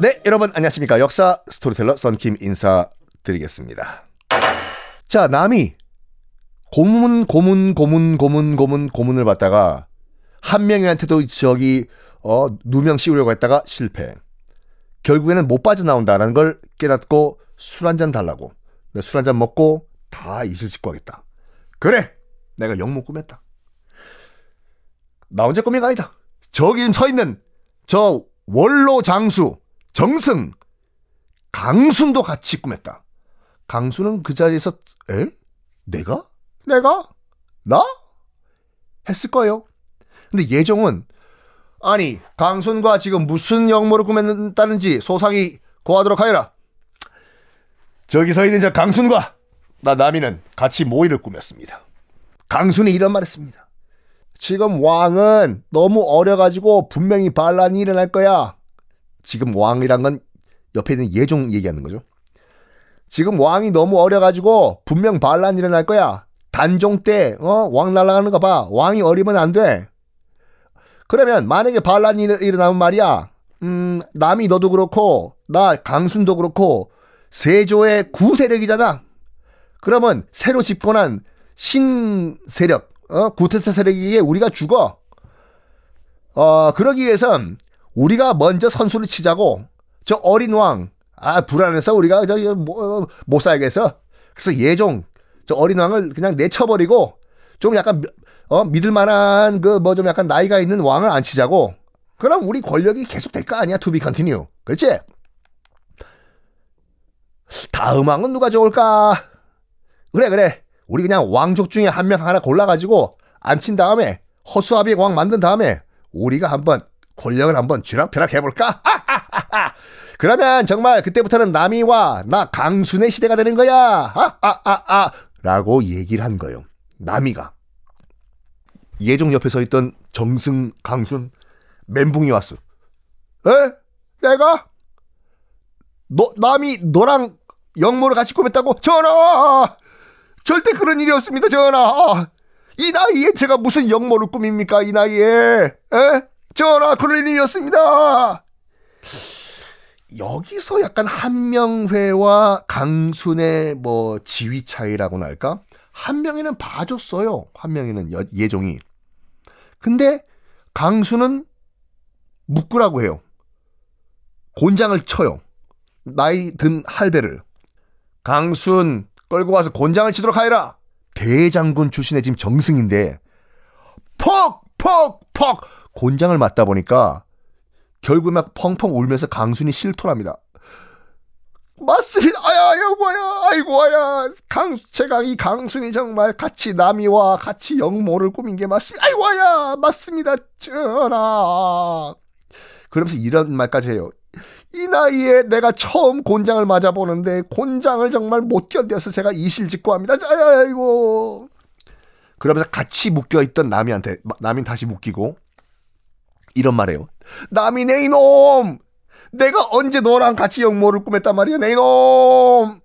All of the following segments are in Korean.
네, 여러분 안녕하십니까. 역사 스토리텔러 썬킴 인사드리겠습니다. 자, 남이 고문, 고문, 고문, 고문, 고문, 고문을 받다가 한 명한테도 저기 어, 누명 씌우려고 했다가 실패. 결국에는 못 빠져나온다라는 걸 깨닫고 술 한 잔 달라고. 술 한 잔 먹고 다 이실직고 하겠다. 그래! 내가 역모 꾸몄다. 나 혼자 꾸민 거 아니다. 저기 서 있는 저 원로 장수 정승, 강순도 같이 꾸몄다. 강순은 그 자리에서 에? 내가? 내가? 나? 했을 거예요. 근데 예종은 아니 강순과 지금 무슨 역모를 꾸몄다는지 소상히 고하도록 하여라. 저기 서 있는 저 강순과 나 남이는 같이 모의를 꾸몄습니다. 강순이 이런 말했습니다. 지금 왕은 너무 어려가지고 분명히 반란이 일어날 거야. 지금 왕이란 건 옆에 있는 예종 얘기하는 거죠. 지금 왕이 너무 어려가지고 분명 반란 일어날 거야. 단종 때, 어, 왕 날아가는 거 봐. 왕이 어리면 안 돼. 그러면 만약에 반란이 일어나면 말이야. 음, 남이 너도 그렇고, 나 강순도 그렇고, 세조의 구세력이잖아. 그러면 새로 집권한 신세력, 어, 쿠데타 세력에 우리가 죽어. 어, 그러기 위해선 우리가 먼저 선수를 치자고 저 어린 왕, 아, 불안해서 우리가 저기 뭐, 못 살겠어. 그래서 예종, 저 어린 왕을 그냥 내쳐버리고 좀 약간, 어, 믿을 만한 그 뭐 좀 약간 나이가 있는 왕을 앉히자고. 그럼 우리 권력이 계속 될 거 아니야, to be continue. 그렇지? 다음 왕은 누가 좋을까? 그래, 그래. 우리 그냥 왕족 중에 한 명 하나 골라가지고 앉힌 다음에 허수아비 왕 만든 다음에 우리가 한번 권력을 한번 쥐락펴락 해볼까? 그러면 정말 그때부터는 남이와 나 강순의 시대가 되는 거야. 아, 아, 아, 아. 라고 얘기를 한 거예요. 남이가. 예종 옆에 서 있던 정승, 강순, 멘붕이 왔어. 에? 내가? 너, 남이 너랑 영모를 같이 꾸몄다고? 전하! 절대 그런 일이 없습니다, 전하! 이 나이에 제가 무슨 영모를 꾸밉니까, 이 나이에? 에? 전하, 그럴 일이었습니다. 여기서 약간 한명회와 강순의 뭐 지위 차이라고나 할까? 한명회는 봐줬어요. 한명회는 예종이. 근데 강순은 묶으라고 해요. 곤장을 쳐요. 나이 든 할배를. 강순 끌고 와서 곤장을 치도록 하여라. 대장군 출신의 지금 정승인데 퍽! 퍽! 퍽! 곤장을 맞다 보니까 결국 막 펑펑 울면서 강순이 실토합니다. 맞습니다. 아야, 아야, 뭐야. 아이고, 아야. 강, 제가 이 강순이 정말 같이 남이와 같이 영모를 꾸민 게 맞습니다. 아이고, 아야. 맞습니다. 전하. 그러면서 이런 말까지 해요. 이 나이에 내가 처음 곤장을 맞아보는데 곤장을 정말 못 견뎌서 제가 이실직고 합니다. 아이고. 그러면서 같이 묶여있던 남이한테, 남인 다시 묶이고 이런 말해요. 남이 네 이놈! 내가 언제 너랑 같이 역모를 꾸몄단 말이야, 네 이놈!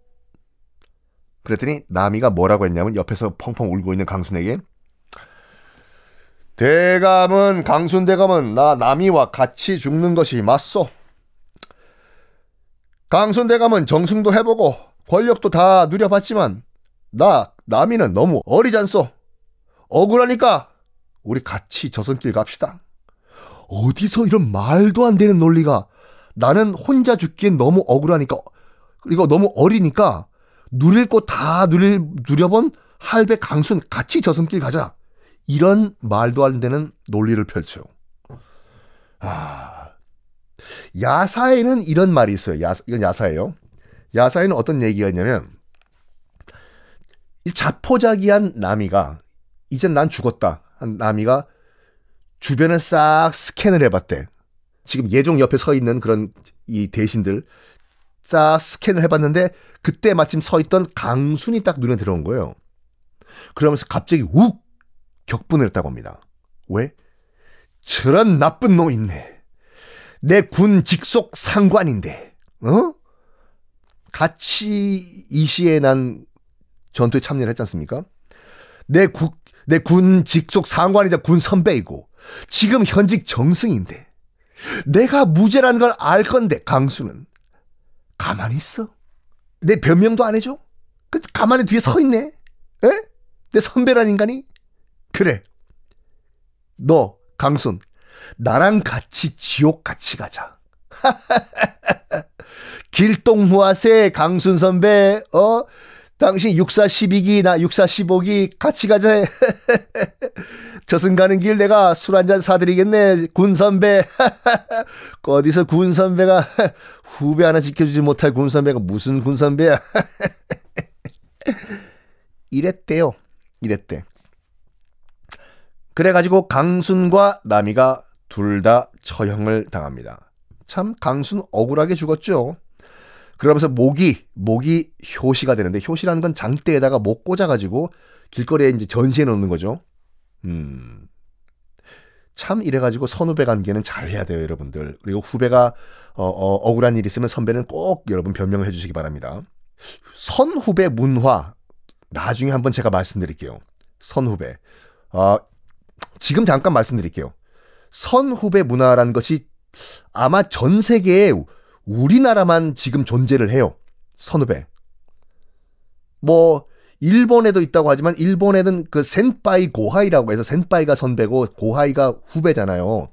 그랬더니 남이가 뭐라고 했냐면 옆에서 펑펑 울고 있는 강순에게 대감은 강순 대감은 나 남이와 같이 죽는 것이 맞소. 강순 대감은 정승도 해보고 권력도 다 누려봤지만 나 남이는 너무 어리잖소. 억울하니까 우리 같이 저선길 갑시다. 어디서 이런 말도 안 되는 논리가 나는 혼자 죽기엔 너무 억울하니까 그리고 너무 어리니까 누릴 거 다 누릴 누려본 할배 강순 같이 저승길 가자. 이런 말도 안 되는 논리를 펼쳐. 아. 야사에는 이런 말이 있어요. 야, 이건 야사예요. 야사에는 어떤 얘기가 있냐면 이 자포자기한 나미가 이제 난 죽었다. 한 나미가 주변을 싹 스캔을 해봤대. 지금 예종 옆에 서 있는 그런 이 대신들 싹 스캔을 해봤는데 그때 마침 서 있던 강순이 딱 눈에 들어온 거예요. 그러면서 갑자기 욱 격분을 했다고 합니다. 왜? 저런 나쁜 놈 있네. 내 군 직속 상관인데, 어? 같이 이 시에 난 전투에 참여를 했지 않습니까? 내 국, 내 군 직속 상관이자 군 선배이고, 지금 현직 정승인데 내가 무죄라는 걸 알 건데 강수는 가만히 있어. 내 변명도 안 해줘. 그 가만히 뒤에 서 있네. 에? 내 선배란 인간이? 그래. 너 강순 나랑 같이 지옥 같이 가자. 길동무하세 강순 선배 어 당신 육사 12기 나 육사 15기 같이 가자. 저승 가는 길 내가 술 한 잔 사드리겠네 군 선배. 어디서 군 선배가 후배 하나 지켜주지 못할 군 선배가 무슨 군 선배야. 이랬대요. 이랬대. 그래가지고 강순과 남이가 둘 다 처형을 당합니다. 참 강순 억울하게 죽었죠. 그러면서 목이 목이 효시가 되는데 효시라는 건 장대에다가 목 꽂아가지고 길거리에 이제 전시해 놓는 거죠. 음. 참 이래가지고 선후배 관계는 잘 해야 돼요, 여러분들. 그리고 후배가 어, 어, 억울한 일 있으면 선배는 꼭 여러분 변명을 해주시기 바랍니다. 선후배 문화 나중에 한번 제가 말씀드릴게요. 선후배. 어, 지금 잠깐 말씀드릴게요. 선후배 문화라는 것이 아마 전 세계에 우리나라만 지금 존재를 해요. 선후배. 뭐 일본에도 있다고 하지만 일본에는 그 센파이 고하이라고 해서 센파이가 선배고 고하이가 후배잖아요.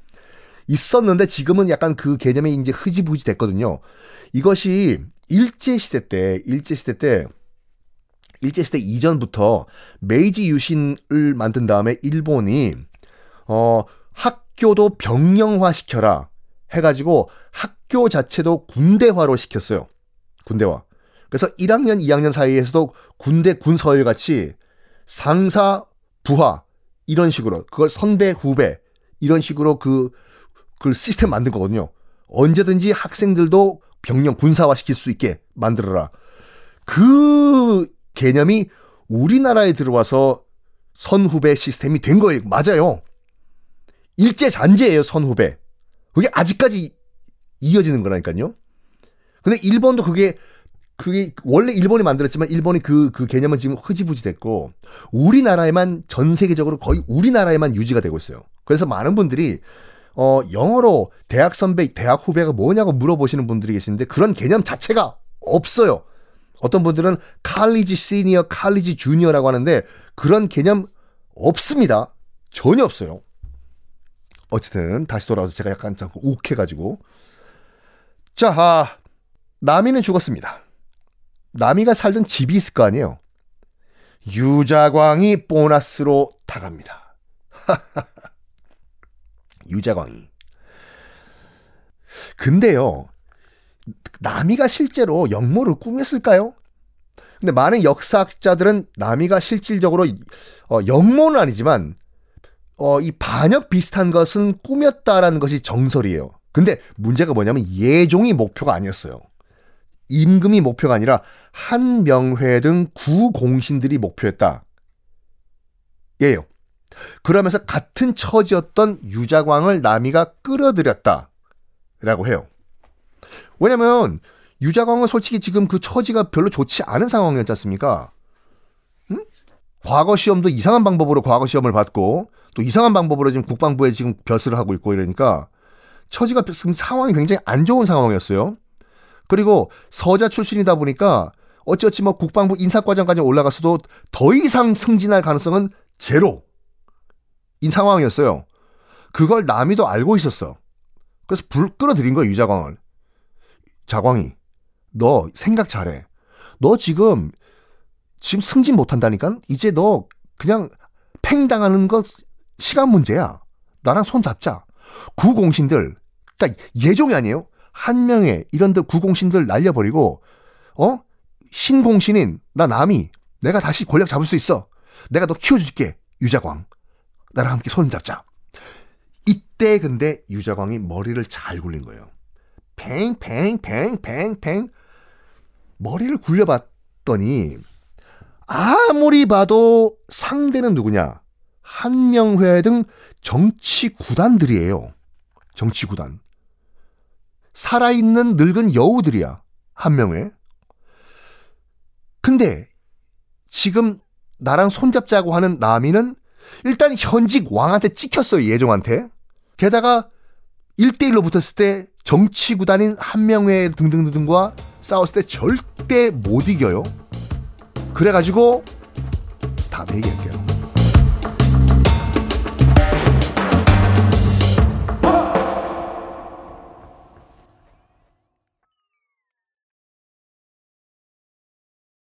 있었는데 지금은 약간 그 개념이 이제 흐지부지 됐거든요. 이것이 일제 시대 때 일제 시대 때 일제 시대 이전부터 메이지 유신을 만든 다음에 일본이 어 학교도 병영화 시켜라 해가지고 학교 자체도 군대화로 시켰어요. 군대화. 그래서 1학년, 2학년 사이에서도 군대 군서열 같이 상사, 부하 이런 식으로 그걸 선배, 후배 이런 식으로 그, 그 시스템 만든 거거든요. 언제든지 학생들도 병영 군사화 시킬 수 있게 만들어라. 그 개념이 우리나라에 들어와서 선후배 시스템이 된 거예요. 맞아요. 일제 잔재예요, 선후배. 그게 아직까지 이어지는 거라니까요. 근데 일본도 그게 그게 원래 일본이 만들었지만 일본이 그, 그 개념은 지금 흐지부지 됐고 우리나라에만 전 세계적으로 거의 우리나라에만 유지가 되고 있어요. 그래서 많은 분들이 어, 영어로 대학 선배, 대학 후배가 뭐냐고 물어보시는 분들이 계시는데 그런 개념 자체가 없어요. 어떤 분들은 칼리지 시니어, 칼리지 주니어라고 하는데 그런 개념 없습니다. 전혀 없어요. 어쨌든 다시 돌아와서 제가 약간 자꾸 욱해가지고 자 아, 남이는 죽었습니다. 남이가 살던 집이 있을 거 아니에요. 유자광이 보너스로 다갑니다. 유자광이. 근데요, 남이가 실제로 역모를 꾸몄을까요? 근데 많은 역사학자들은 남이가 실질적으로 어, 역모는 아니지만 어, 이 반역 비슷한 것은 꾸몄다라는 것이 정설이에요. 근데 문제가 뭐냐면 예종이 목표가 아니었어요. 임금이 목표가 아니라 한명회 등 구공신들이 목표였다. 예요. 그러면서 같은 처지였던 유자광을 남이가 끌어들였다. 라고 해요. 왜냐면 유자광은 솔직히 지금 그 처지가 별로 좋지 않은 상황이었지 않습니까? 응? 과거 시험도 이상한 방법으로 과거 시험을 받고 또 이상한 방법으로 지금 국방부에 지금 벼슬을 하고 있고 이러니까 처지가 지금 상황이 굉장히 안 좋은 상황이었어요. 그리고 서자 출신이다 보니까 어찌어찌 뭐 국방부 인사과장까지 올라갔어도 더 이상 승진할 가능성은 제로 인 상황이었어요. 그걸 남이도 알고 있었어. 그래서 불 끌어들인 거야 유자광을. 자광이 너 생각 잘해. 너 지금 지금 승진 못한다니까 이제 너 그냥 팽당하는 거 시간 문제야. 나랑 손 잡자. 구공신들 그러니까 예종이 아니에요. 한 명의 이런들 구공신들 날려버리고 어 신공신인 나 남이 내가 다시 권력 잡을 수 있어. 내가 너 키워줄게 유자광. 나랑 함께 손 잡자. 이때 근데 유자광이 머리를 잘 굴린 거예요. 팽팽팽팽팽 머리를 굴려봤더니 아무리 봐도 상대는 누구냐? 한명회 등 정치 구단들이에요. 정치 구단. 살아있는 늙은 여우들이야. 한명회. 근데 지금 나랑 손잡자고 하는 남이는 일단 현직 왕한테 찍혔어요. 예종한테. 게다가 1대1로 붙었을 때 정치 구단인 한명회 등등등과 싸웠을 때 절대 못 이겨요. 그래가지고 다음에 얘기할게요.